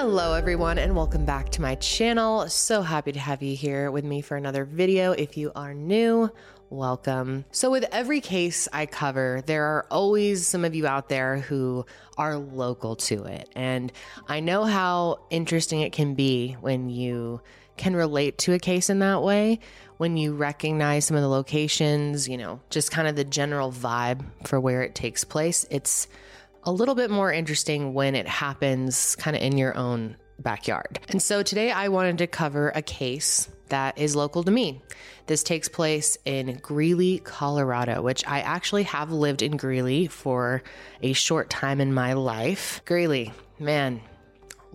Hello, everyone, and welcome back to my channel. So happy to have you here with me for another video. If you are new, welcome. So, with every case I cover, there are always some of you out there who are local to it. And I know how interesting it can be when you can relate to a case in that way, when you recognize some of the locations, you know, just kind of the general vibe for where it takes place. It's a little bit more interesting when it happens kind of in your own backyard. And so today I wanted to cover a case that is local to me. This takes place in Greeley, Colorado, which I actually have lived in Greeley for a short time in my life. Greeley, man,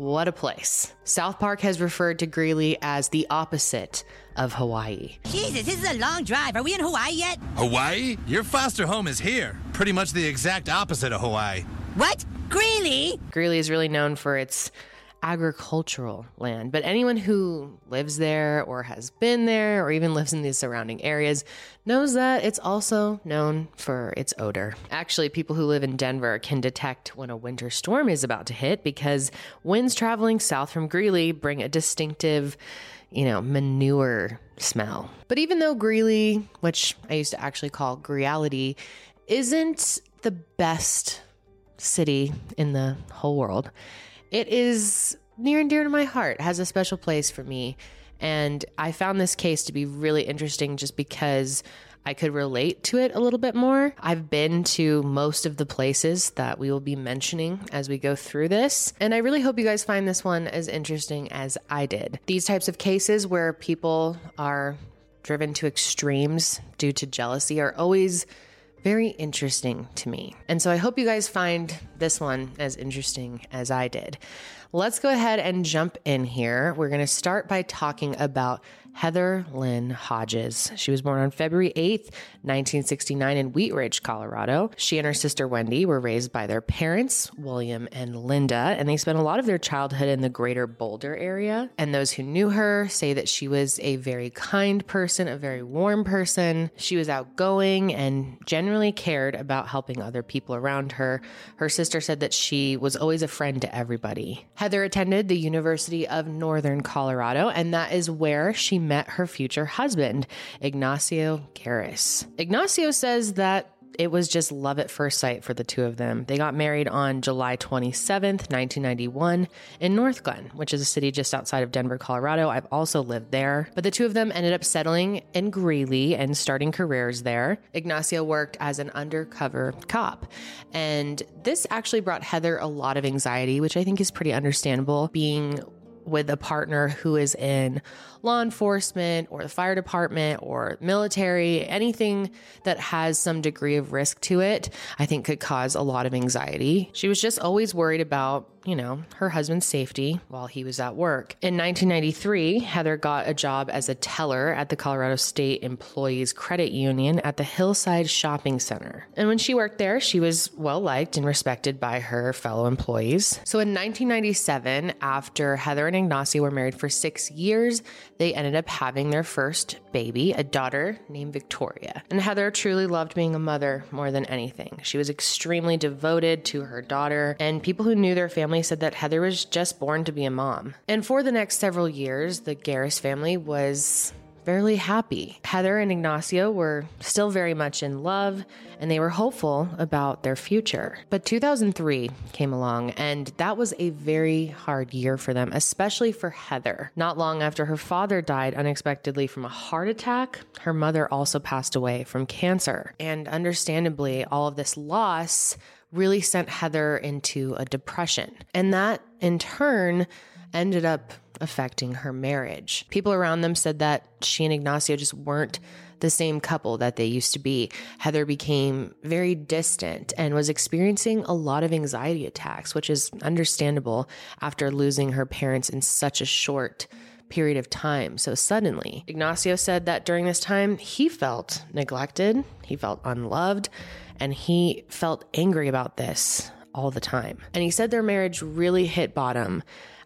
what a place. South Park has referred to Greeley as the opposite of Hawaii. Jesus, this is a long drive. Are we in Hawaii yet? Hawaii? Your foster home is here. Pretty much the exact opposite of Hawaii. What? Greeley? Greeley is really known for its agricultural land, but anyone who lives there or has been there or even lives in the surrounding areas knows that it's also known for its odor. Actually, people who live in Denver can detect when a winter storm is about to hit because winds traveling south from Greeley bring a distinctive you know, manure smell. But even though Greeley, which I used to actually call Greality, isn't the best city in the whole world, it is near and dear to my heart, has a special place for me. And I found this case to be really interesting just because I could relate to it a little bit more. I've been to most of the places that we will be mentioning as we go through this, and I really hope you guys find this one as interesting as I did. These types of cases where people are driven to extremes due to jealousy are always very interesting to me. And so I hope you guys find this one as interesting as I did. Let's go ahead and jump in here. We're going to start by talking about Heather Lynn Hodges. She was born on February 8th, 1969, in Wheat Ridge, Colorado. She and her sister Wendy were raised by their parents, William and Linda, and they spent a lot of their childhood in the greater Boulder area. And those who knew her say that she was a very kind person, a very warm person. She was outgoing and generally cared about helping other people around her. Her sister said that she was always a friend to everybody. Heather attended the University of Northern Colorado, and that is where she met her future husband, Ignacio Garraus. Ignacio says that it was just love at first sight for the two of them. They got married on July 27th, 1991, in Northglenn, which is a city just outside of Denver, Colorado. I've also lived there. But the two of them ended up settling in Greeley and starting careers there. Ignacio worked as an undercover cop. And this actually brought Heather a lot of anxiety, which I think is pretty understandable, being with a partner who is in law enforcement or the fire department or military, anything that has some degree of risk to it, I think could cause a lot of anxiety. She was just always worried about, you know, her husband's safety while he was at work. In 1993, Heather got a job as a teller at the Colorado State Employees Credit Union at the Hillside Shopping Center. And when she worked there, she was well liked and respected by her fellow employees. So in 1997, after Heather and Ignacio were married for six years, they ended up having their first baby, a daughter named Victoria. And Heather truly loved being a mother more than anything. She was extremely devoted to her daughter, and people who knew their family said that Heather was just born to be a mom. And for the next several years, the Garraus family was fairly happy. Heather and Ignacio were still very much in love and they were hopeful about their future. But 2003 came along and that was a very hard year for them, especially for Heather. Not long after her father died unexpectedly from a heart attack, her mother also passed away from cancer. And understandably, all of this loss really sent Heather into a depression. And that in turn ended up affecting her marriage. People around them said that she and Ignacio just weren't the same couple that they used to be. Heather became very distant and was experiencing a lot of anxiety attacks, which is understandable after losing her parents in such a short period of time so suddenly. Ignacio said that during this time, he felt neglected, he felt unloved, and he felt angry about this all the time. And he said their marriage really hit bottom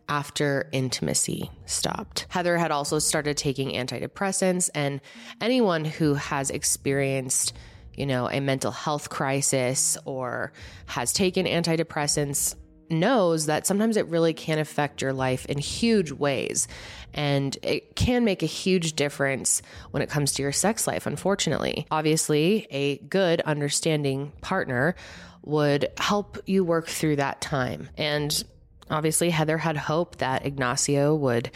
after intimacy stopped. Heather had also started taking antidepressants, and anyone who has experienced you know, a mental health crisis or has taken antidepressants knows that sometimes it really can affect your life in huge ways. And it can make a huge difference when it comes to your sex life, unfortunately. Obviously, a good, understanding partner would help you work through that time. And obviously, Heather had hope that Ignacio would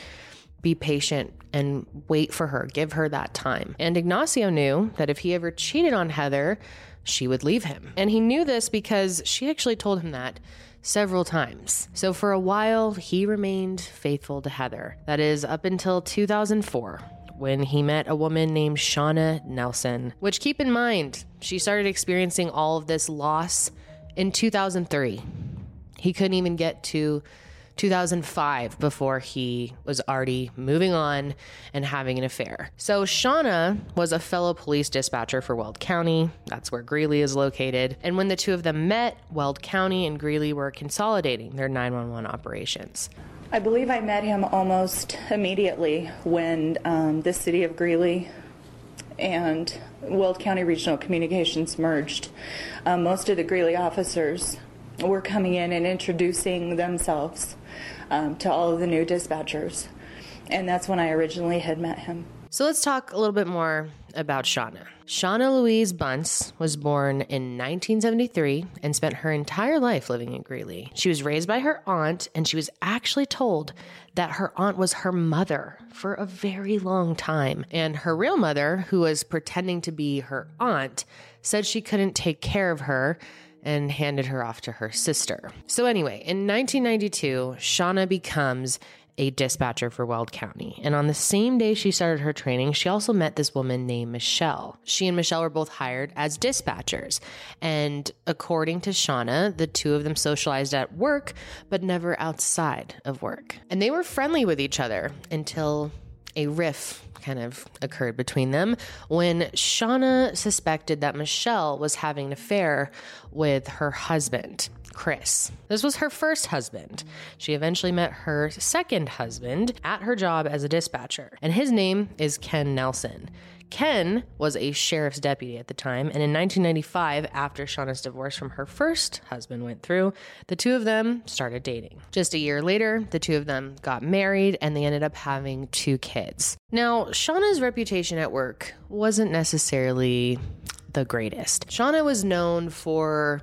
be patient and wait for her, give her that time. And Ignacio knew that if he ever cheated on Heather, she would leave him. And he knew this because she actually told him that several times. So for a while, he remained faithful to Heather. That is up until 2004 when he met a woman named Shauna Nelson, which keep in mind, she started experiencing all of this loss in 2003. He couldn't even get to 2005 before he was already moving on and having an affair. So Shauna was a fellow police dispatcher for Weld County. That's where Greeley is located. And when the two of them met, Weld County and Greeley were consolidating their 911 operations. I believe I met him almost immediately when um, the city of Greeley and Weld County Regional Communications merged. Um, most of the Greeley officers were coming in and introducing themselves um, to all of the new dispatchers. And that's when I originally had met him. So let's talk a little bit more about Shauna. Shauna Louise Bunce was born in 1973 and spent her entire life living in Greeley. She was raised by her aunt, and she was actually told that her aunt was her mother for a very long time. And her real mother, who was pretending to be her aunt, said she couldn't take care of her and handed her off to her sister. So, anyway, in 1992, Shauna becomes a dispatcher for Weld County. And on the same day she started her training, she also met this woman named Michelle. She and Michelle were both hired as dispatchers. And according to Shauna, the two of them socialized at work, but never outside of work. And they were friendly with each other until a riff kind of occurred between them when Shauna suspected that Michelle was having an affair with her husband. Chris. This was her first husband. She eventually met her second husband at her job as a dispatcher, and his name is Ken Nelson. Ken was a sheriff's deputy at the time, and in 1995, after Shauna's divorce from her first husband went through, the two of them started dating. Just a year later, the two of them got married and they ended up having two kids. Now, Shauna's reputation at work wasn't necessarily the greatest. Shauna was known for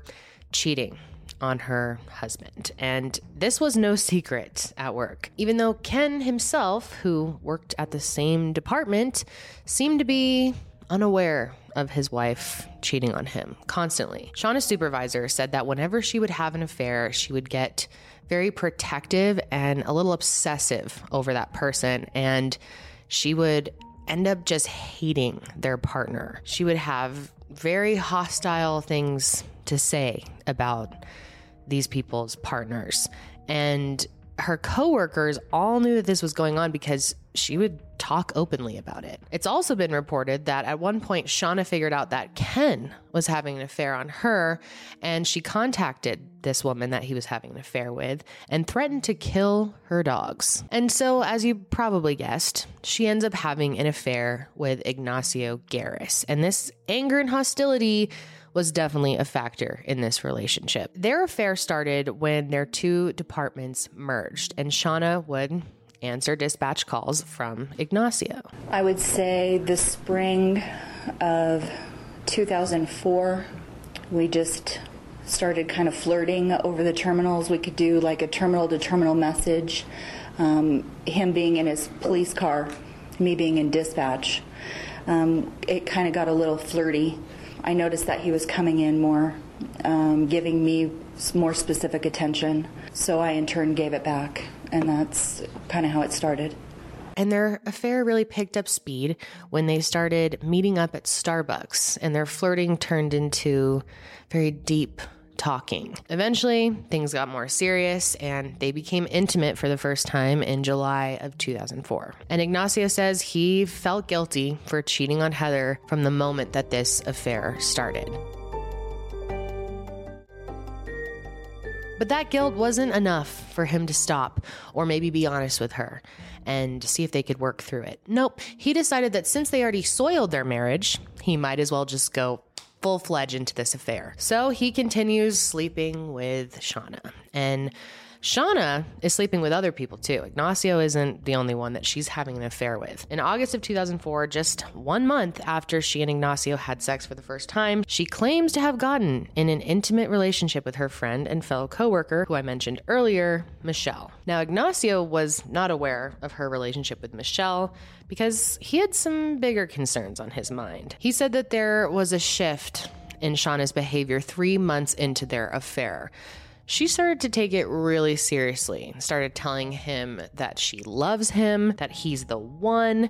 cheating on her husband. And this was no secret at work, even though Ken himself, who worked at the same department, seemed to be unaware of his wife cheating on him constantly. Shauna's supervisor said that whenever she would have an affair, she would get very protective and a little obsessive over that person. And she would end up just hating their partner. She would have very hostile things to say about these people's partners. And her coworkers all knew that this was going on because she would talk openly about it. It's also been reported that at one point Shauna figured out that Ken was having an affair on her and she contacted this woman that he was having an affair with and threatened to kill her dogs. And so as you probably guessed, she ends up having an affair with Ignacio Garraus. And this anger and hostility was definitely a factor in this relationship. Their affair started when their two departments merged, and Shauna would answer dispatch calls from Ignacio. I would say the spring of 2004, we just started kind of flirting over the terminals. We could do like a terminal to terminal message, um, him being in his police car, me being in dispatch. Um, it kind of got a little flirty. I noticed that he was coming in more, um, giving me more specific attention. So I, in turn, gave it back. And that's kind of how it started. And their affair really picked up speed when they started meeting up at Starbucks, and their flirting turned into very deep talking. Eventually, things got more serious and they became intimate for the first time in July of 2004. And Ignacio says he felt guilty for cheating on Heather from the moment that this affair started. But that guilt wasn't enough for him to stop or maybe be honest with her and see if they could work through it. Nope, he decided that since they already soiled their marriage, he might as well just go full fledged into this affair. So he continues sleeping with Shauna. And Shauna is sleeping with other people too. Ignacio isn't the only one that she's having an affair with. In August of 2004, just one month after she and Ignacio had sex for the first time, she claims to have gotten in an intimate relationship with her friend and fellow coworker, who I mentioned earlier, Michelle. Now, Ignacio was not aware of her relationship with Michelle because he had some bigger concerns on his mind. He said that there was a shift in Shauna's behavior three months into their affair she started to take it really seriously, started telling him that she loves him, that he's the one,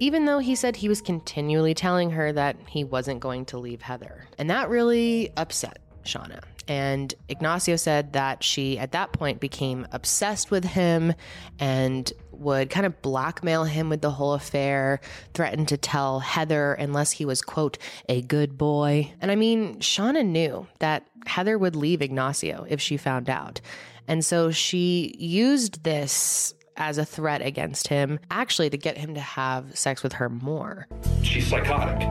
even though he said he was continually telling her that he wasn't going to leave Heather. And that really upset Shauna. And Ignacio said that she, at that point, became obsessed with him and would kind of blackmail him with the whole affair, threatened to tell Heather unless he was, quote, a good boy. And I mean, Shauna knew that Heather would leave Ignacio if she found out. And so she used this as a threat against him, actually, to get him to have sex with her more. She's psychotic.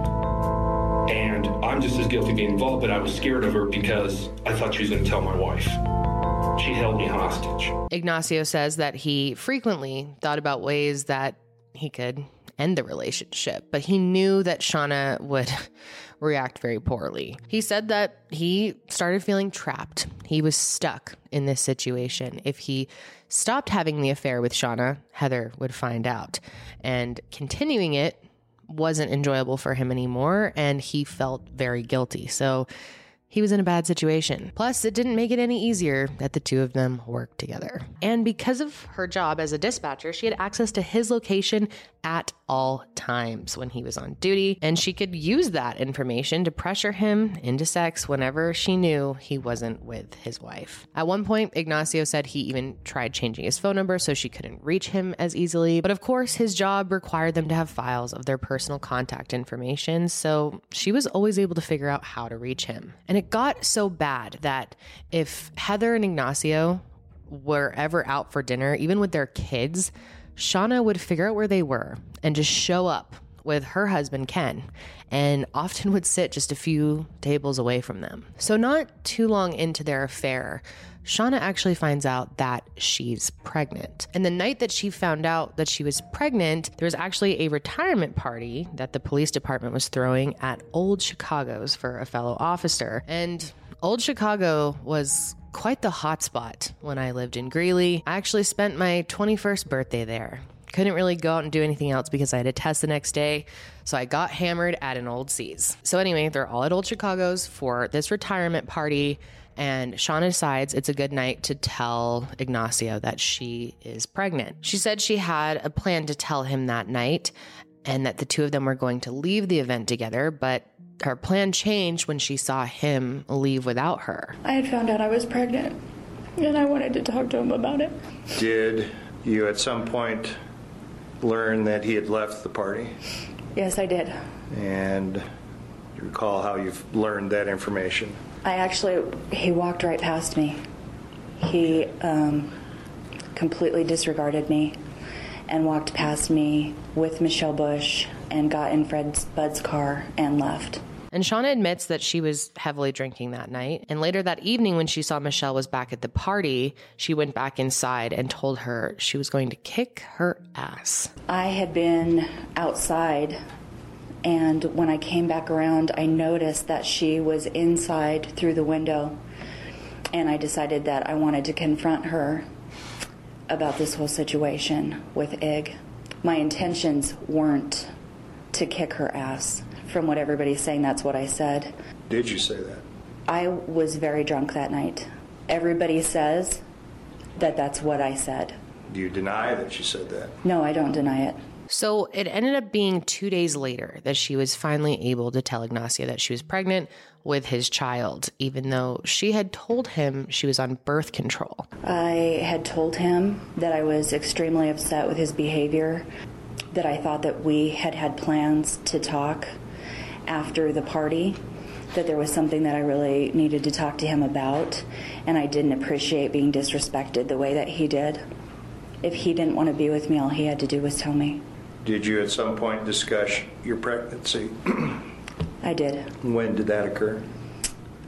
And I'm just as guilty of being involved, but I was scared of her because I thought she was going to tell my wife. She held me hostage. Ignacio says that he frequently thought about ways that he could end the relationship, but he knew that Shauna would react very poorly. He said that he started feeling trapped. He was stuck in this situation. If he stopped having the affair with Shauna, Heather would find out. And continuing it wasn't enjoyable for him anymore, and he felt very guilty. So he was in a bad situation. Plus, it didn't make it any easier that the two of them worked together. And because of her job as a dispatcher, she had access to his location at all times when he was on duty, and she could use that information to pressure him into sex whenever she knew he wasn't with his wife. At one point, Ignacio said he even tried changing his phone number so she couldn't reach him as easily, but of course, his job required them to have files of their personal contact information, so she was always able to figure out how to reach him. And it got so bad that if Heather and Ignacio were ever out for dinner, even with their kids, Shauna would figure out where they were and just show up with her husband, Ken, and often would sit just a few tables away from them. So, not too long into their affair, Shauna actually finds out that she's pregnant. And the night that she found out that she was pregnant, there was actually a retirement party that the police department was throwing at Old Chicago's for a fellow officer. And Old Chicago was quite the hotspot when I lived in Greeley. I actually spent my 21st birthday there. Couldn't really go out and do anything else because I had a test the next day. So I got hammered at an old C's. So anyway, they're all at Old Chicago's for this retirement party. And Shauna decides it's a good night to tell Ignacio that she is pregnant. She said she had a plan to tell him that night and that the two of them were going to leave the event together, but her plan changed when she saw him leave without her. I had found out I was pregnant, and I wanted to talk to him about it. Did you at some point learn that he had left the party? Yes, I did. And you recall how you've learned that information? I actually, he walked right past me. He um, completely disregarded me and walked past me with Michelle Bush and got in Fred's Bud's car and left. And Shauna admits that she was heavily drinking that night. And later that evening, when she saw Michelle was back at the party, she went back inside and told her she was going to kick her ass. I had been outside, and when I came back around, I noticed that she was inside through the window. And I decided that I wanted to confront her about this whole situation with Ig. My intentions weren't to kick her ass. From what everybody's saying, that's what I said. Did you say that? I was very drunk that night. Everybody says that that's what I said. Do you deny that you said that? No, I don't deny it. So it ended up being two days later that she was finally able to tell Ignacio that she was pregnant with his child, even though she had told him she was on birth control. I had told him that I was extremely upset with his behavior, that I thought that we had had plans to talk after the party, that there was something that I really needed to talk to him about, and I didn't appreciate being disrespected the way that he did. If he didn't want to be with me, all he had to do was tell me. Did you at some point discuss your pregnancy I did. When did that occur?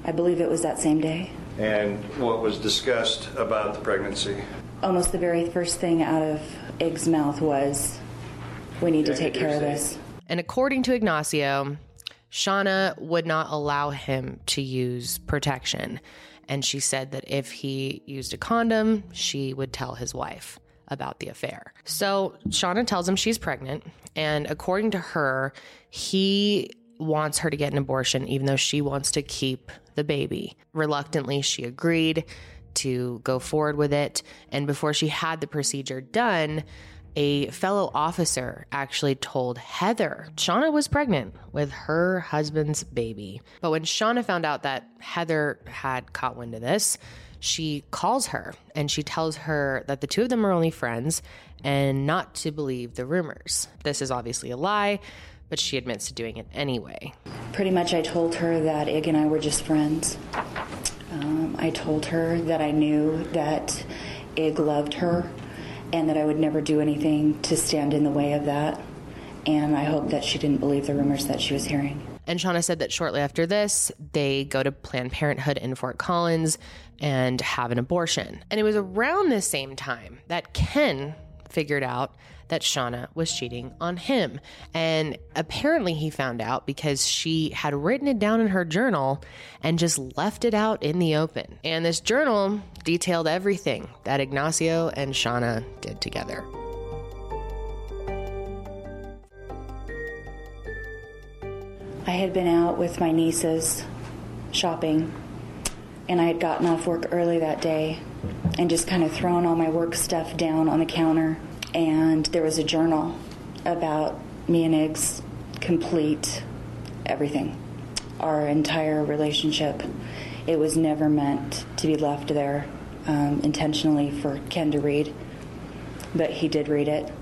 I believe it was that same day. And what was discussed about the pregnancy? Almost the very first thing out of Ig's mouth was, We need to take care of this. And according to Ignacio, Shauna would not allow him to use protection. And she said that if he used a condom, she would tell his wife about the affair. So Shauna tells him she's pregnant. And according to her, he wants her to get an abortion, even though she wants to keep the baby. Reluctantly, she agreed to go forward with it. And before she had the procedure done, a fellow officer actually told Heather Shauna was pregnant with her husband's baby. But when Shauna found out that Heather had caught wind of this, she calls her and she tells her that the two of them are only friends and not to believe the rumors. This is obviously a lie, but she admits to doing it anyway. Pretty much, I told her that Ig and I were just friends. Um, I told her that I knew that Ig loved her and that I would never do anything to stand in the way of that. And I hope that she didn't believe the rumors that she was hearing. And Shauna said that shortly after this, they go to Planned Parenthood in Fort Collins and have an abortion. And it was around this same time that Ken figured out that Shauna was cheating on him. And apparently he found out because she had written it down in her journal and just left it out in the open. And this journal detailed everything that Ignacio and Shauna did together. I had been out with my nieces shopping, and I had gotten off work early that day and just kind of thrown all my work stuff down on the counter. And there was a journal about me and Ig's complete everything, our entire relationship. It was never meant to be left there um, intentionally for Ken to read, but he did read it,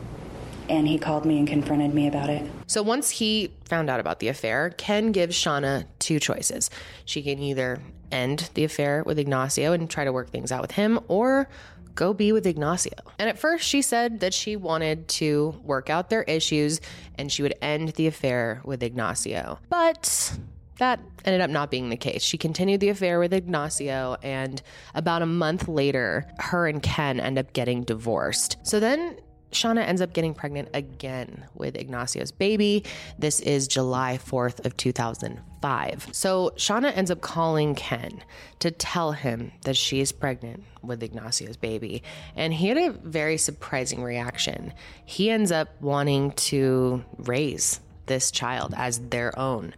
and he called me and confronted me about it. So once he found out about the affair, Ken gives Shauna two choices. She can either end the affair with Ignacio and try to work things out with him, or go be with Ignacio. And at first, she said that she wanted to work out their issues and she would end the affair with Ignacio. But that ended up not being the case. She continued the affair with Ignacio, and about a month later, her and Ken end up getting divorced. So then Shauna ends up getting pregnant again with Ignacio's baby. This is July 4th of 2005. So Shauna ends up calling Ken to tell him that she is pregnant with Ignacio's baby. And he had a very surprising reaction. He ends up wanting to raise this child as their own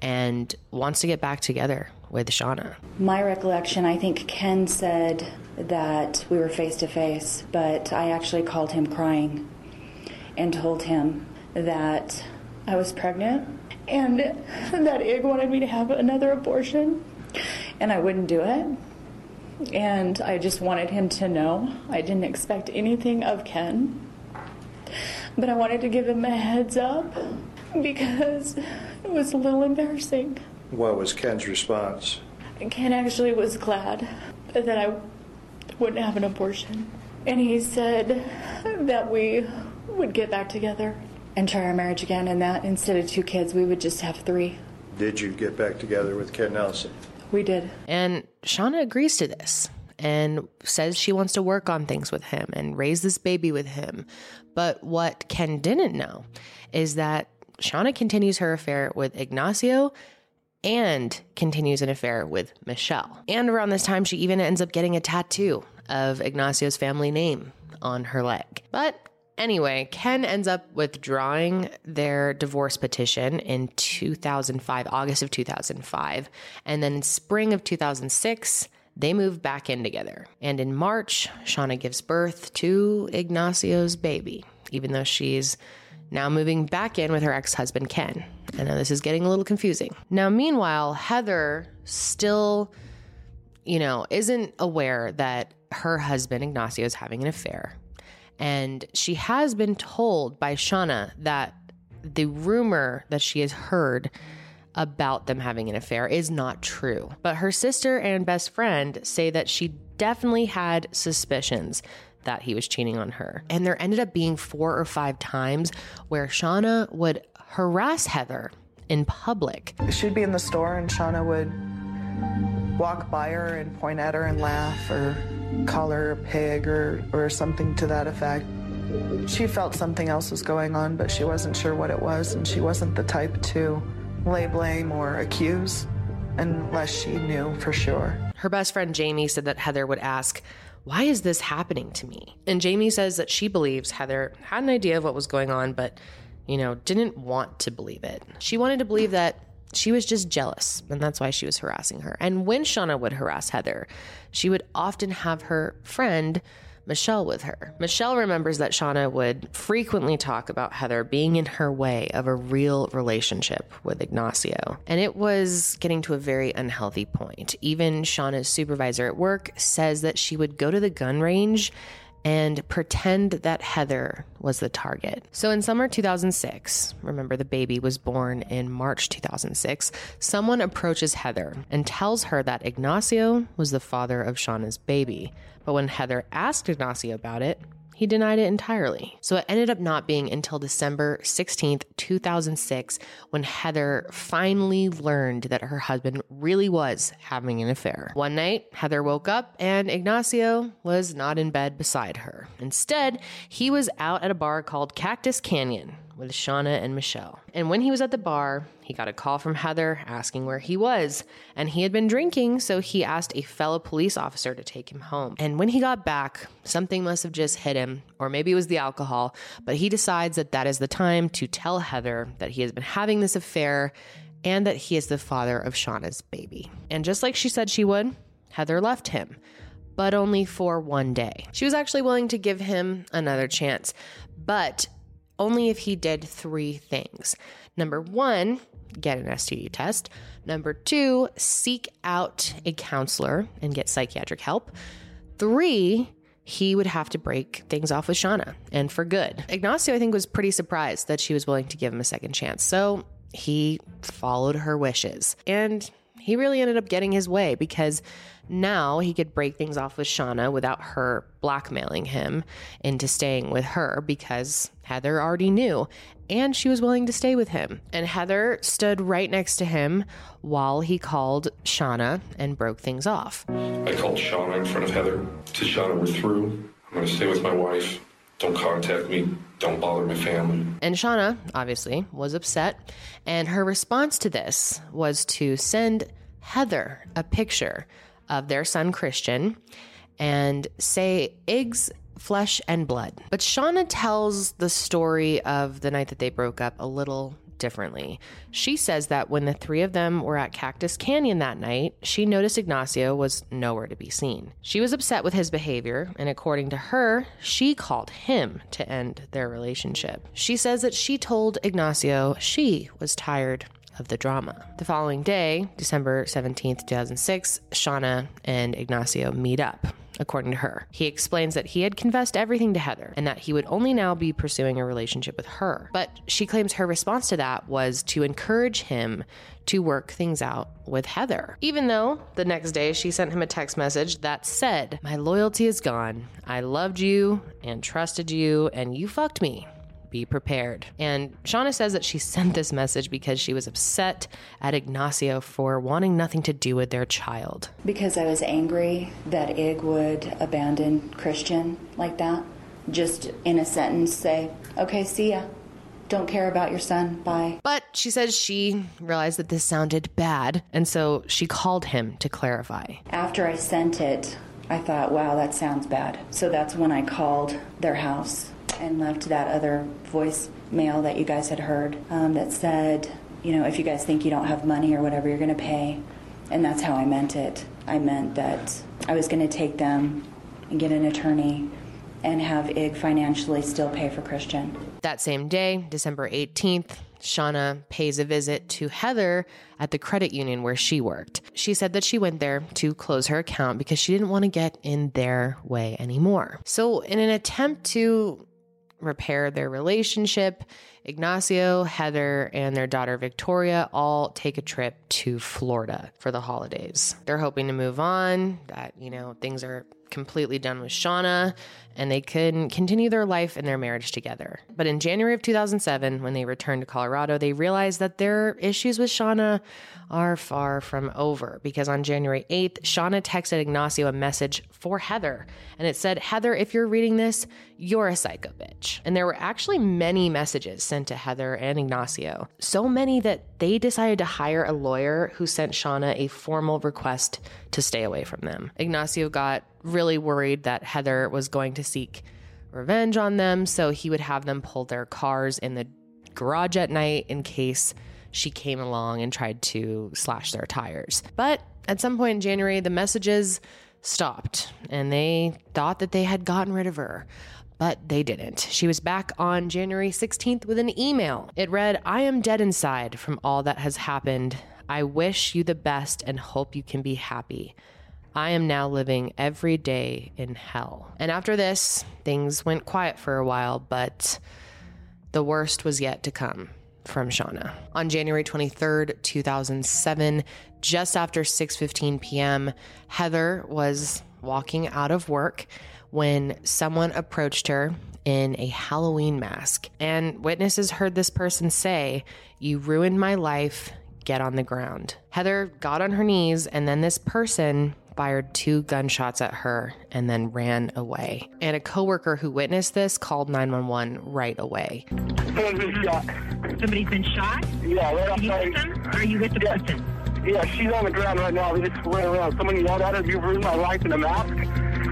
and wants to get back together with Shauna. My recollection, I think Ken said that we were face to face, but I actually called him crying and told him that I was pregnant and that Ig wanted me to have another abortion and I wouldn't do it. And I just wanted him to know. I didn't expect anything of Ken, but I wanted to give him a heads up because it was a little embarrassing. What was Ken's response? Ken actually was glad that I wouldn't have an abortion. And he said that we would get back together and try our marriage again, and that instead of two kids, we would just have three. Did you get back together with Ken Nelson? We did. And Shauna agrees to this and says she wants to work on things with him and raise this baby with him. But what Ken didn't know is that Shauna continues her affair with Ignacio and continues an affair with Michelle. And around this time, she even ends up getting a tattoo of Ignacio's family name on her leg. But anyway, Ken ends up withdrawing their divorce petition in 2005, August of 2005. And then in spring of 2006, they move back in together. And in March, Shauna gives birth to Ignacio's baby, even though she's now moving back in with her ex husband, Ken. I know this is getting a little confusing. Now, meanwhile, Heather still, you know, isn't aware that her husband, Ignacio, is having an affair. And she has been told by Shauna that the rumor that she has heard about them having an affair is not true. But her sister and best friend say that she definitely had suspicions that he was cheating on her. And there ended up being four or five times where Shauna would harass Heather in public. She'd be in the store and Shauna would walk by her and point at her and laugh or call her a pig or, or something to that effect. She felt something else was going on, but she wasn't sure what it was, and she wasn't the type to lay blame or accuse unless she knew for sure. Her best friend Jamie said that Heather would ask, Why is this happening to me? And Jamie says that she believes Heather had an idea of what was going on, but, you know, didn't want to believe it. She wanted to believe that she was just jealous, and that's why she was harassing her. And when Shauna would harass Heather, she would often have her friend Michelle with her. Michelle remembers that Shauna would frequently talk about Heather being in her way of a real relationship with Ignacio. And it was getting to a very unhealthy point. Even Shauna's supervisor at work says that she would go to the gun range and pretend that Heather was the target. So in summer 2006, remember the baby was born in March 2006, someone approaches Heather and tells her that Ignacio was the father of Shauna's baby. But when Heather asked Ignacio about it, he denied it entirely. So it ended up not being until December 16th, 2006, when Heather finally learned that her husband really was having an affair. One night, Heather woke up and Ignacio was not in bed beside her. Instead, he was out at a bar called Cactus Canyon with Shauna and Michelle. And when he was at the bar, he got a call from Heather asking where he was. And he had been drinking, so he asked a fellow police officer to take him home. And when he got back, something must have just hit him, or maybe it was the alcohol, but he decides that that is the time to tell Heather that he has been having this affair and that he is the father of Shauna's baby. And just like she said she would, Heather left him but only for one day. She was actually willing to give him another chance, but only if he did three things. Number one, get an STD test. Number two, seek out a counselor and get psychiatric help. Three, he would have to break things off with Shauna and for good. Ignacio, I think, was pretty surprised that she was willing to give him a second chance. So he followed her wishes. And he really ended up getting his way because now he could break things off with Shauna without her blackmailing him into staying with her because Heather already knew and she was willing to stay with him. And Heather stood right next to him while he called Shauna and broke things off. I called Shauna in front of Heather. To Shauna, we're through. I'm going to stay with my wife. Don't contact me. Don't bother my family. And Shauna, obviously, was upset. And her response to this was to send Heather a picture of their son Christian and say Ig's, flesh, and blood. But Shauna tells the story of the night that they broke up a little differently. She says that when the three of them were at Cactus Canyon that night, she noticed Ignacio was nowhere to be seen. She was upset with his behavior, and according to her, she called him to end their relationship. She says that she told Ignacio she was tired of the drama. The following day, December 17th, 2006, Shauna and Ignacio meet up. According to her, he explains that he had confessed everything to Heather and that he would only now be pursuing a relationship with her. But she claims her response to that was to encourage him to work things out with Heather. Even though the next day she sent him a text message that said, My loyalty is gone. I loved you and trusted you, and you fucked me be prepared. And Shauna says that she sent this message because she was upset at Ignacio for wanting nothing to do with their child. Because I was angry that Ig would abandon Christian like that. Just in a sentence say, okay, see ya. Don't care about your son. Bye. But she says she realized that this sounded bad, and so she called him to clarify. After I sent it, I thought, wow, that sounds bad. So that's when I called their house and left that other voicemail that you guys had heard um, that said, you know, if you guys think you don't have money or whatever, you're going to pay. And that's how I meant it. I meant that I was going to take them and get an attorney and have Ig financially still pay for Christian. That same day, December 18th, Shauna pays a visit to Heather at the credit union where she worked. She said that she went there to close her account because she didn't want to get in their way anymore. So, in an attempt to repair their relationship, Ignacio, Heather, and their daughter Victoria all take a trip to Florida for the holidays. They're hoping to move on, that, you know, things are completely done with Shauna and they couldn't continue their life and their marriage together. But in January of 2007, when they returned to Colorado, they realized that their issues with Shauna are far from over because on January 8th, Shauna texted Ignacio a message for Heather. And it said, Heather, if you're reading this, you're a psycho bitch. And there were actually many messages sent to Heather and Ignacio. So many that they decided to hire a lawyer who sent Shauna a formal request to stay away from them. Ignacio got really worried that Heather was going to seek revenge on them, so he would have them pull their cars in the garage at night in case she came along and tried to slash their tires. But at some point in January, the messages stopped and they thought that they had gotten rid of her. But they didn't. She was back on January 16th with an email. It read, I am dead inside from all that has happened. I wish you the best and hope you can be happy. I am now living every day in hell. And after this, things went quiet for a while, but the worst was yet to come from Shauna. On January 23rd, 2007, just after 6:15 p.m., Heather was walking out of work when someone approached her in a Halloween mask. And witnesses heard this person say, "You ruined my life. Get on the ground." Heather got on her knees and then this person fired two gunshots at her and then ran away. And a coworker who witnessed this called 911 right away. Somebody's been shot? Yeah, right Are you with them? Are you with the person? Yeah, she's on the ground right now. They just ran around. Somebody yelled at her, "You ruined my life" in a mask,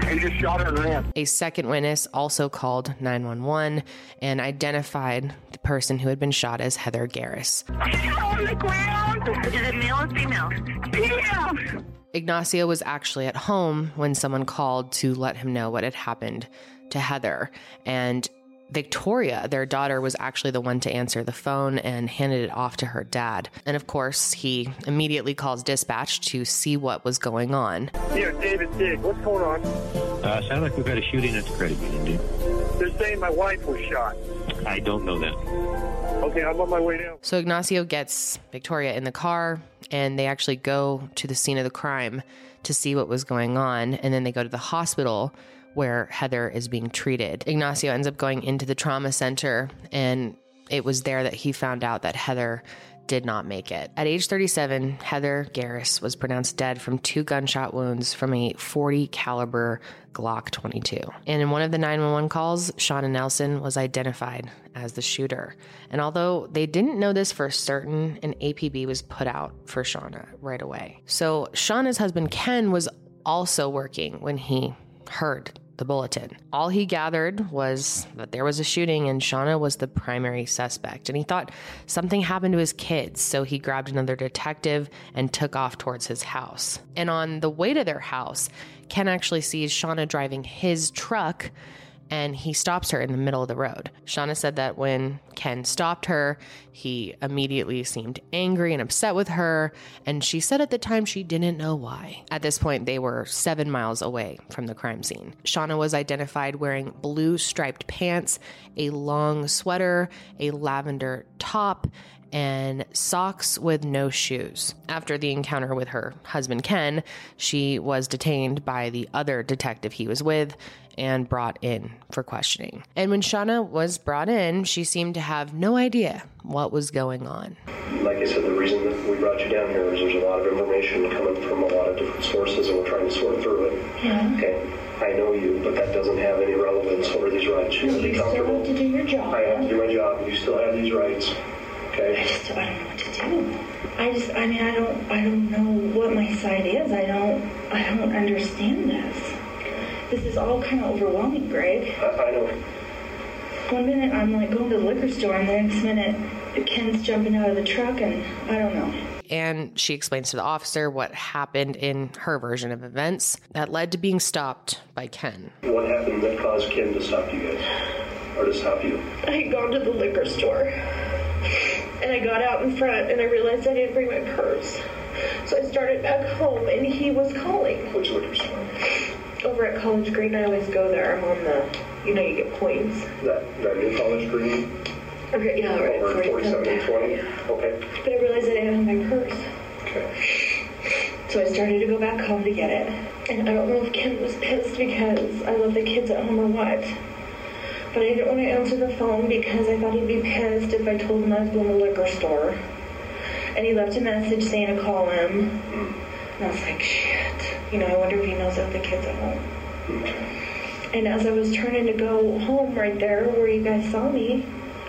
and just shot her and ran. A second witness also called 911 and identified the person who had been shot as Heather Garraus. on the ground. Is it male or female? Yeah. Ignacio was actually at home when someone called to let him know what had happened to Heather. And Victoria, their daughter, was actually the one to answer the phone and handed it off to her dad. And of course, he immediately calls dispatch to see what was going on. Here, David Dig. What's going on? Uh, sounds like we've got a shooting at the credit union, dude. They're saying my wife was shot. I don't know that. Okay, I'm on my way now. So Ignacio gets Victoria in the car and they actually go to the scene of the crime to see what was going on. And then they go to the hospital where Heather is being treated. Ignacio ends up going into the trauma center and it was there that he found out that Heather did not make it. At age 37, Heather Garraus was pronounced dead from two gunshot wounds from a 40 caliber Glock 22. And in one of the 911 calls, Shauna Nelson was identified as the shooter. And although they didn't know this for certain, an APB was put out for Shauna right away. So Shauna's husband Ken was also working when he heard the bulletin. All he gathered was that there was a shooting and Shauna was the primary suspect. And he thought something happened to his kids, so he grabbed another detective and took off towards his house. And on the way to their house, Ken actually sees Shauna driving his truck and he stops her in the middle of the road. Shauna said that when Ken stopped her, he immediately seemed angry and upset with her, and she said at the time she didn't know why. At this point, they were seven miles away from the crime scene. Shauna was identified wearing blue striped pants, a long sweater, a lavender top, and socks with no shoes. After the encounter with her husband Ken, she was detained by the other detective he was with and brought in for questioning. And when Shauna was brought in, she seemed to have no idea what was going on. Like I said, the reason that we brought you down here is there's a lot of information coming from a lot of different sources, and we're trying to sort through it. Yeah. Okay. I know you, but that doesn't have any relevance over these rights. You You be still comfortable. have to do your job. I have to do my job. You still have these rights. I just I don't know what to do. I just I mean I don't I don't know what my side is. I don't I don't understand this. This is all kind of overwhelming, Greg. I, I know. One minute I'm like going to the liquor store, and the next minute Ken's jumping out of the truck, and I don't know. And she explains to the officer what happened in her version of events that led to being stopped by Ken. What happened that caused Ken to stop you guys, or to stop you? I had gone to the liquor store, and I got out in front, and I realized I didn't bring my purse. So I started back home, and he was calling. Which liquor store? Over at College Green, I always go there. I'm on the, you know, you get points. That that new college green Okay, yeah, right. over 47. 47 20. Yeah. Okay. But I realized I didn't have my purse. Okay. So I started to go back home to get it. And I don't know if Ken was pissed because I left the kids at home or what. But I didn't want to answer the phone because I thought he'd be pissed if I told him I was going to the liquor store. And he left a message saying to call him. And I was like, shit. You know, I wonder if he knows that the kids at home. And as I was turning to go home right there where you guys saw me,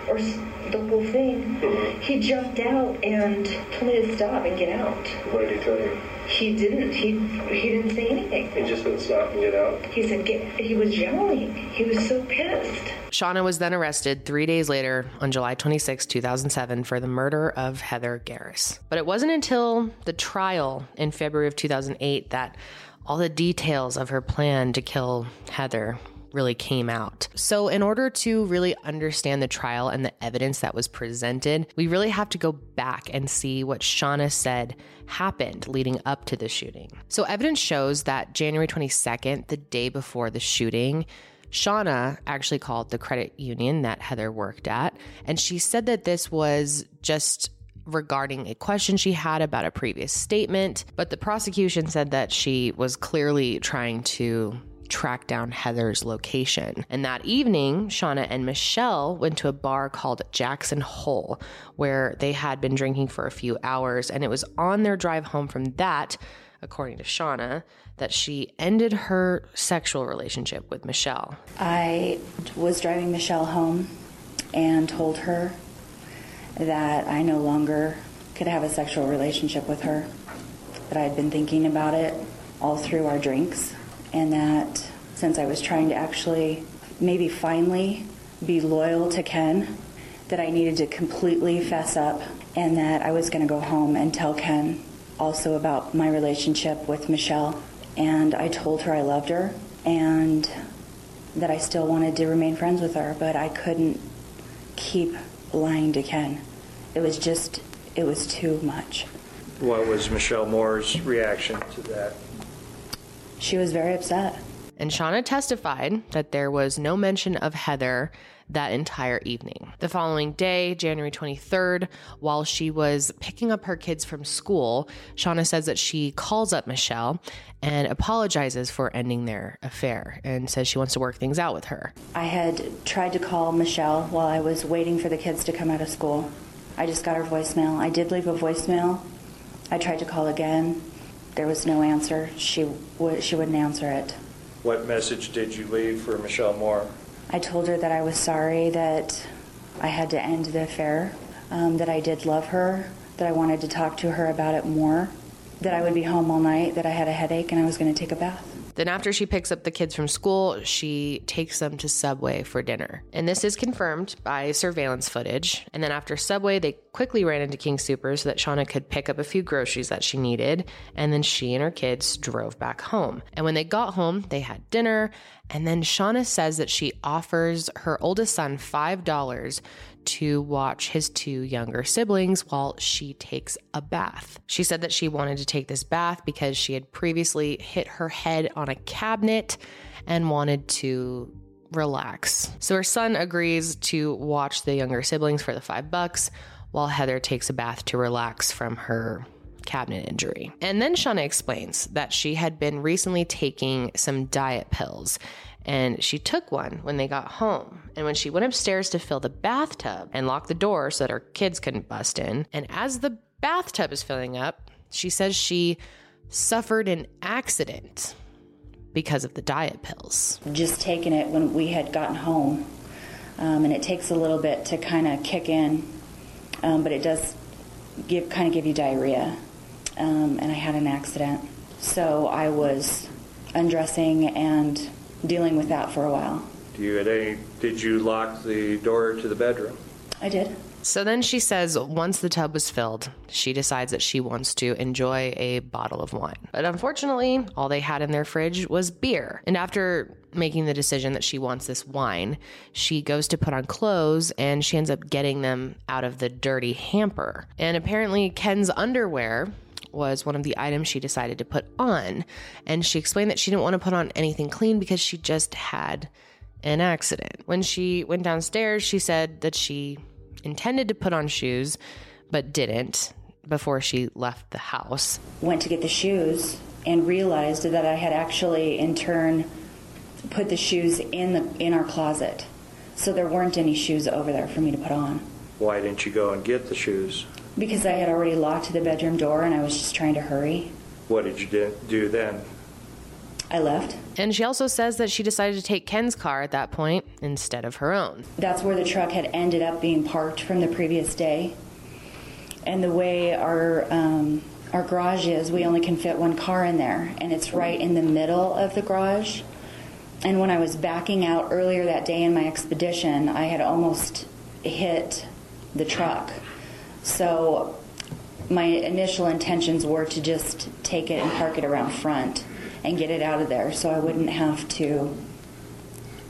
or the whole thing, he jumped out and told me to stop and get out. What did he tell you? He didn't. He he didn't say anything. He just said stop and get out. He said get. He was yelling. He was so pissed. Shauna was then arrested three days later on July 26, 2007, for the murder of Heather Garraus. But it wasn't until the trial in February of 2008 that all the details of her plan to kill Heather really came out. So, in order to really understand the trial and the evidence that was presented, we really have to go back and see what Shauna said happened leading up to the shooting. So, evidence shows that January 22nd, the day before the shooting, Shauna actually called the credit union that Heather worked at, and she said that this was just regarding a question she had about a previous statement, but the prosecution said that she was clearly trying to track down Heather's location. And that evening, Shauna and Michelle went to a bar called Jackson Hole, where they had been drinking for a few hours. And it was on their drive home from that, according to Shauna, that she ended her sexual relationship with Michelle. I was driving Michelle home and told her that I no longer could have a sexual relationship with her, that I had been thinking about it all through our drinks, and that since I was trying to actually maybe finally be loyal to Ken, that I needed to completely fess up and that I was going to go home and tell Ken also about my relationship with Michelle. And I told her I loved her and that I still wanted to remain friends with her, but I couldn't keep lying to Ken. It was just, it was too much. What was Michelle Moore's reaction to that? She was very upset. And Shauna testified that there was no mention of Heather that entire evening. The following day, January 23rd, while she was picking up her kids from school, Shauna says that she calls up Michelle and apologizes for ending their affair and says she wants to work things out with her. I had tried to call Michelle while I was waiting for the kids to come out of school. I just got her voicemail. I did leave a voicemail. I tried to call again. There was no answer. She would she wouldn't answer it. What message did you leave for Michelle Moore? I told her that I was sorry that I had to end the affair, um, that I did love her, that I wanted to talk to her about it more, that I would be home all night, that I had a headache, and I was going to take a bath. Then, after she picks up the kids from school, she takes them to Subway for dinner. And this is confirmed by surveillance footage. And then, after Subway, they quickly ran into King Super so that Shauna could pick up a few groceries that she needed. And then she and her kids drove back home. And when they got home, they had dinner. And then Shauna says that she offers her oldest son $5 to watch his two younger siblings while she takes a bath. She said that she wanted to take this bath because she had previously hit her head on a cabinet and wanted to relax. So her son agrees to watch the younger siblings for the five bucks while Heather takes a bath to relax from her cabinet injury. And then Shauna explains that she had been recently taking some diet pills and she took one when they got home. And when she went upstairs to fill the bathtub and lock the door so that her kids couldn't bust in, and as the bathtub is filling up, she says she suffered an accident because of the diet pills. Just taking it when we had gotten home, um, and it takes a little bit to kind of kick in, um, but it does give kind of give you diarrhea. Um, and I had an accident, so I was undressing and dealing with that for a while. Do you at any, did you lock the door to the bedroom? I did. So then she says once the tub was filled, she decides that she wants to enjoy a bottle of wine. But unfortunately, all they had in their fridge was beer. And after making the decision that she wants this wine, she goes to put on clothes and she ends up getting them out of the dirty hamper. And apparently, Ken's underwear was one of the items she decided to put on. And she explained that she didn't want to put on anything clean because she just had an accident. When she went downstairs, she said that she intended to put on shoes but didn't. before she left the house. Went to get the shoes and realized that I had actually, in turn, put the shoes in the in our closet. So there weren't any shoes over there for me to put on Why didn't you go and get the shoes? Because I had already locked the bedroom door and I was just trying to hurry. What did you do- do then? I left. And she also says that she decided to take Ken's car at that point instead of her own. That's where the truck had ended up being parked from the previous day. And the way our um, our garage is, we only can fit one car in there, and it's right in the middle of the garage. And when I was backing out earlier that day in my expedition, I had almost hit the truck. So my initial intentions were to just take it and park it around front and get it out of there so I wouldn't have to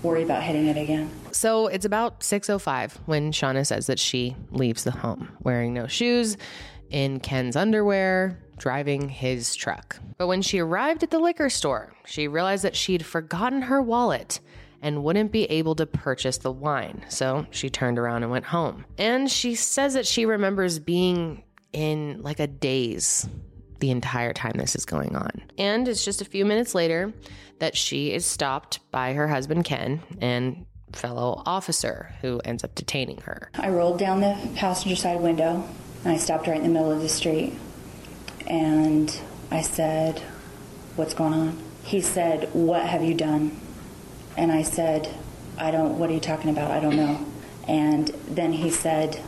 worry about hitting it again. So it's about 6:05 when Shauna says that she leaves the home wearing no shoes, in Ken's underwear, driving his truck. But when she arrived at the liquor store, she realized that she'd forgotten her wallet and wouldn't be able to purchase the wine. So she turned around and went home. And she says that she remembers being in like a daze the entire time this is going on. And it's just a few minutes later that she is stopped by her husband Ken and fellow officer who ends up detaining her. I rolled down the passenger side window and I stopped right in the middle of the street. And I said, What's going on? He said, What have you done? And I said, I don't, what are you talking about? I don't know. And then he said,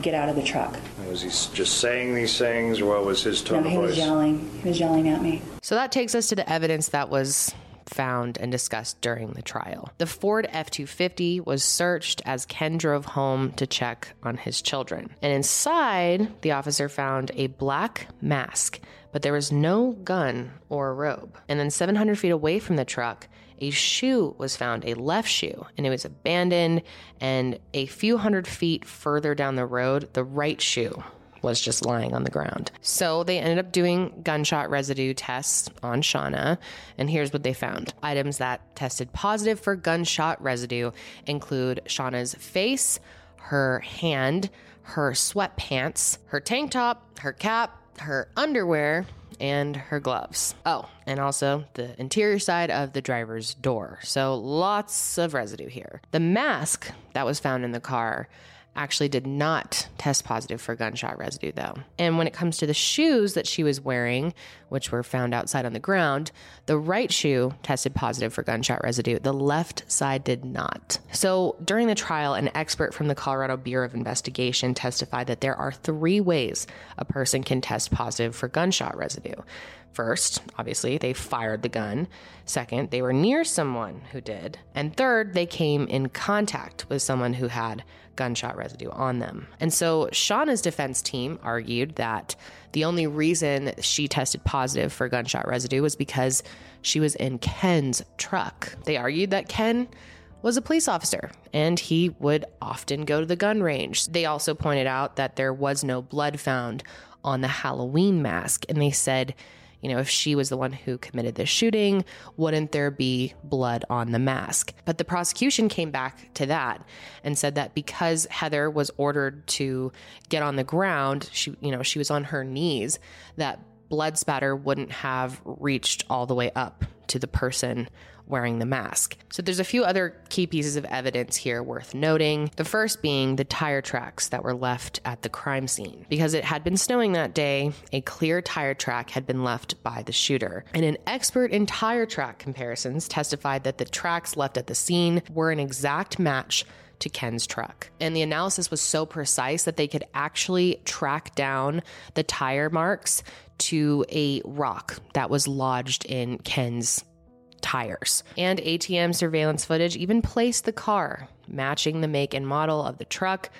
Get out of the truck. Was he just saying these things, or what was his tone No, of he was yelling. He was yelling at me. So that takes us to the evidence that was found and discussed during the trial. The Ford F 250 was searched as Ken drove home to check on his children. And inside, the officer found a black mask, but there was no gun or robe. And then 700 feet away from the truck, a shoe was found, a left shoe, and it was abandoned. And a few hundred feet further down the road, the right shoe was just lying on the ground. So they ended up doing gunshot residue tests on Shauna, and here's what they found. Items that tested positive for gunshot residue include Shauna's face, her hand, her sweatpants, her tank top, her cap, her underwear, and her gloves. Oh, and also the interior side of the driver's door. So lots of residue here. The mask that was found in the car actually did not test positive for gunshot residue, though. And when it comes to the shoes that she was wearing, which were found outside on the ground, the right shoe tested positive for gunshot residue. The left side did not. So during the trial, an expert from the Colorado Bureau of Investigation testified that there are three ways a person can test positive for gunshot residue. First, obviously, they fired the gun. Second, they were near someone who did. And third, they came in contact with someone who had gunshot residue on them. And so Shauna's defense team argued that the only reason she tested positive for gunshot residue was because she was in Ken's truck. They argued that Ken was a police officer and he would often go to the gun range. They also pointed out that there was no blood found on the Halloween mask and they said you know, if she was the one who committed the shooting, wouldn't there be blood on the mask? But the prosecution came back to that and said that because Heather was ordered to get on the ground, she, you know, she was on her knees, that blood spatter wouldn't have reached all the way up to the person wearing the mask. So there's a few other key pieces of evidence here worth noting. The first being the tire tracks that were left at the crime scene. Because it had been snowing that day, a clear tire track had been left by the shooter. And an expert in tire track comparisons testified that the tracks left at the scene were an exact match to Ken's truck. And the analysis was so precise that they could actually track down the tire marks to a rock that was lodged in Ken's tires. And ATM surveillance footage even placed the car, matching the make and model of the truck,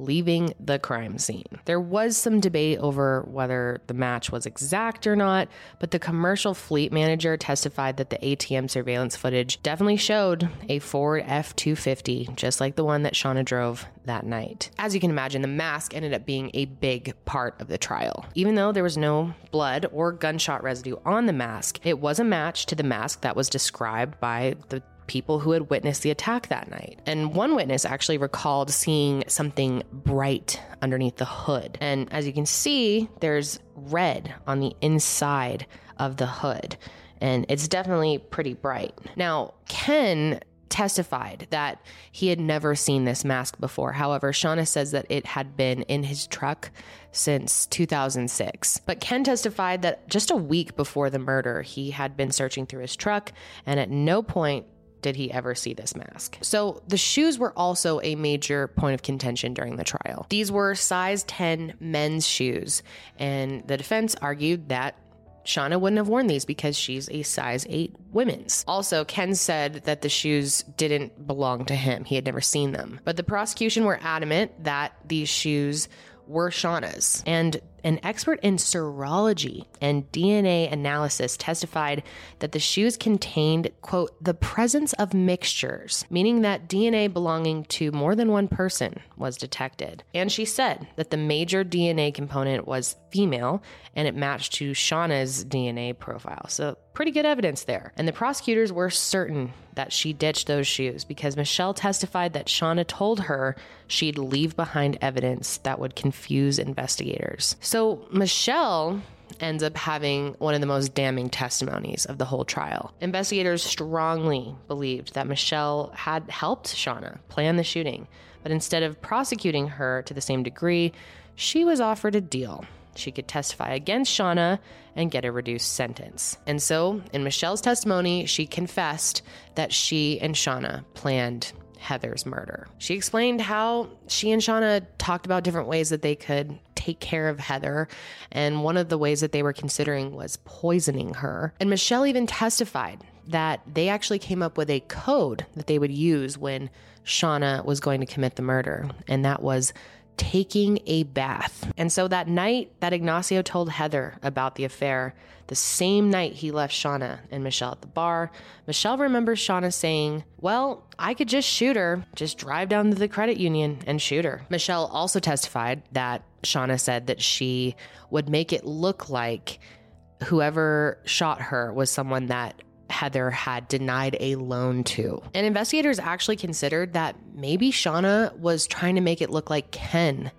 leaving the crime scene. There was some debate over whether the match was exact or not, but the commercial fleet manager testified that the ATM surveillance footage definitely showed a Ford F 250, just like the one that Shauna drove that night. As you can imagine, the mask ended up being a big part of the trial. Even though there was no blood or gunshot residue on the mask, it was a match to the mask that was described by the people who had witnessed the attack that night. And one witness actually recalled seeing something bright underneath the hood. And as you can see, there's red on the inside of the hood. And it's definitely pretty bright. Now, Ken testified that he had never seen this mask before. However, Shauna says that it had been in his truck since 2006. But Ken testified that just a week before the murder, he had been searching through his truck and at no point did he ever see this mask. So the shoes were also a major point of contention during the trial. These were size 10 men's shoes, and the defense argued that Shauna wouldn't have worn these because she's a size 8 women's. Also, Ken said that the shoes didn't belong to him. He had never seen them. But the prosecution were adamant that these shoes were Shauna's. And an expert in serology and DNA analysis testified that the shoes contained, quote, the presence of mixtures, meaning that DNA belonging to more than one person was detected. And she said that the major DNA component was female and it matched to Shauna's DNA profile. So, pretty good evidence there. And the prosecutors were certain that she ditched those shoes because Michelle testified that Shauna told her she'd leave behind evidence that would confuse investigators. So Michelle ends up having one of the most damning testimonies of the whole trial. Investigators strongly believed that Michelle had helped Shauna plan the shooting, but instead of prosecuting her to the same degree, she was offered a deal. She could testify against Shauna and get a reduced sentence. And so, in Michelle's testimony, she confessed that she and Shauna planned Heather's murder. She explained how she and Shauna talked about different ways that they could take care of Heather, and one of the ways that they were considering was poisoning her. And Michelle even testified that they actually came up with a code that they would use when Shauna was going to commit the murder, and that was taking a bath. And so that night that Ignacio told Heather about the affair, the same night he left Shauna and Michelle at the bar, Michelle remembers Shauna saying, Well, I could just shoot her, just drive down to the credit union and shoot her. Michelle also testified that Shauna said that she would make it look like whoever shot her was someone that Heather had denied a loan to. And investigators actually considered that maybe Shauna was trying to make it look like Ken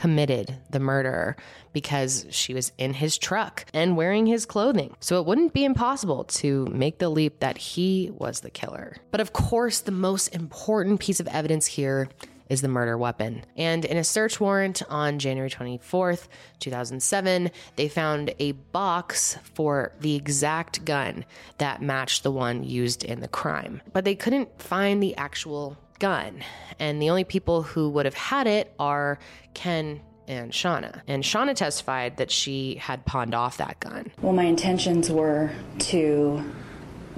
committed the murder because she was in his truck and wearing his clothing. So it wouldn't be impossible to make the leap that he was the killer. But of course, the most important piece of evidence here is the murder weapon. And in a search warrant on January 24th, 2007, they found a box for the exact gun that matched the one used in the crime. But they couldn't find the actual gun. And the only people who would have had it are Ken and Shauna. And Shauna testified that she had pawned off that gun. Well, my intentions were to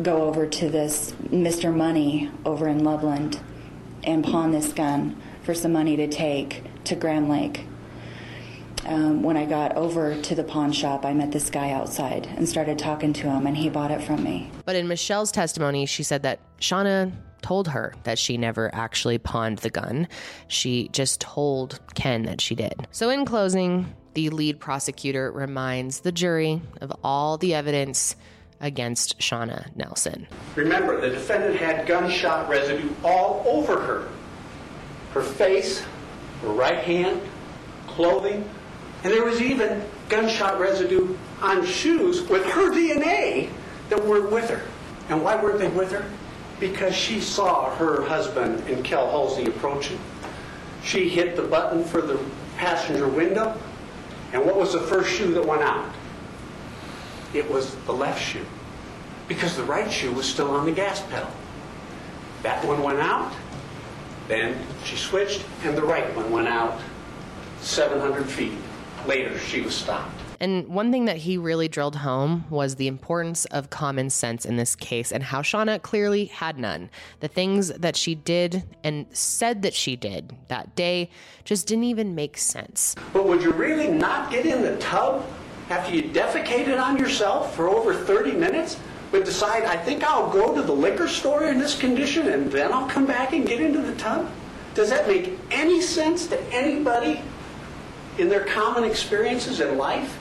go over to this Mr. Money over in Loveland and pawn this gun for some money to take to Grand Lake. Um, when I got over to the pawn shop, I met this guy outside and started talking to him, and he bought it from me. But in Michelle's testimony, she said that Shauna told her that she never actually pawned the gun. She just told Ken that she did. So, in closing, the lead prosecutor reminds the jury of all the evidence against Shauna Nelson. Remember, the defendant had gunshot residue all over her her face, her right hand, clothing, and there was even gunshot residue on shoes with her DNA that were with her. And why weren't they with her? Because she saw her husband and Kel Halsey approaching. She hit the button for the passenger window, and what was the first shoe that went out? It was the left shoe, because the right shoe was still on the gas pedal. That one went out, then she switched, and the right one went out 700 feet. Later, she was stopped. And one thing that he really drilled home was the importance of common sense in this case and how Shauna clearly had none. The things that she did and said that she did that day just didn't even make sense. But would you really not get in the tub after you defecated on yourself for over 30 minutes? But decide, I think I'll go to the liquor store in this condition and then I'll come back and get into the tub? Does that make any sense to anybody in their common experiences in life?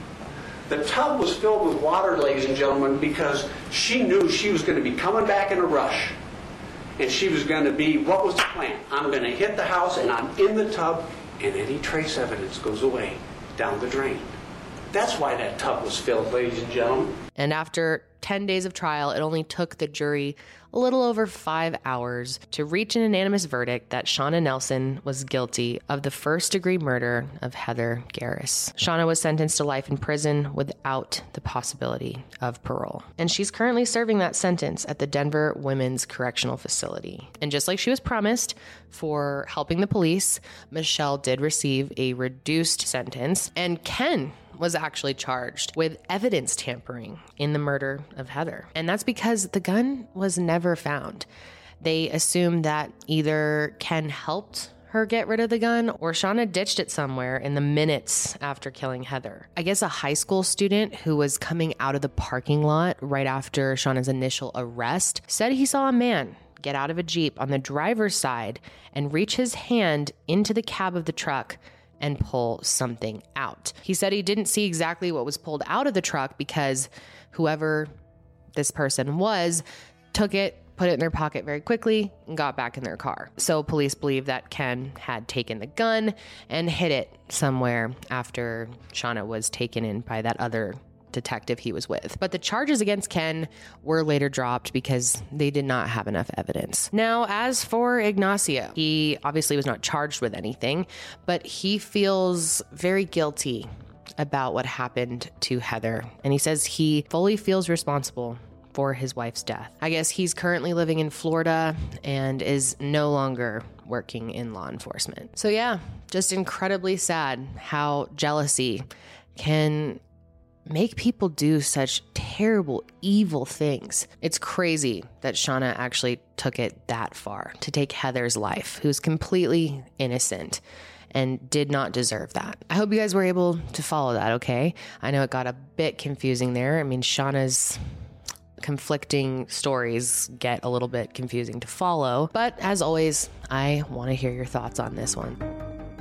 The tub was filled with water, ladies and gentlemen, because she knew she was going to be coming back in a rush. And she was going to be, what was the plan? I'm going to hit the house and I'm in the tub and any trace evidence goes away down the drain. That's why that tub was filled, ladies and gentlemen. And after 10 days of trial, it only took the jury a little over five hours to reach an unanimous verdict that Shauna Nelson was guilty of the first degree murder of Heather Garraus. Shauna was sentenced to life in prison without the possibility of parole. And she's currently serving that sentence at the Denver Women's Correctional Facility. And just like she was promised for helping the police, Michelle did receive a reduced sentence. And Ken was actually charged with evidence tampering in the murder of Heather. And that's because the gun was never found. They assumed that either Ken helped her get rid of the gun or Shauna ditched it somewhere in the minutes after killing Heather. I guess a high school student who was coming out of the parking lot right after Shauna's initial arrest said he saw a man get out of a Jeep on the driver's side and reach his hand into the cab of the truck and pull something out. He said he didn't see exactly what was pulled out of the truck because whoever this person was took it, put it in their pocket very quickly, and got back in their car. So police believe that Ken had taken the gun and hid it somewhere after Shauna was taken in by that other detective he was with. But the charges against Ken were later dropped because they did not have enough evidence. Now, as for Ignacio, he obviously was not charged with anything, but he feels very guilty about what happened to Heather. And he says he fully feels responsible for his wife's death. I guess he's currently living in Florida and is no longer working in law enforcement. So, yeah, just incredibly sad how jealousy can make people do such terrible, evil things. It's crazy that Shauna actually took it that far to take Heather's life, who's completely innocent and did not deserve that. I hope you guys were able to follow that, okay? I know it got a bit confusing there. I mean, Shauna's conflicting stories get a little bit confusing to follow, but as always, I want to hear your thoughts on this one.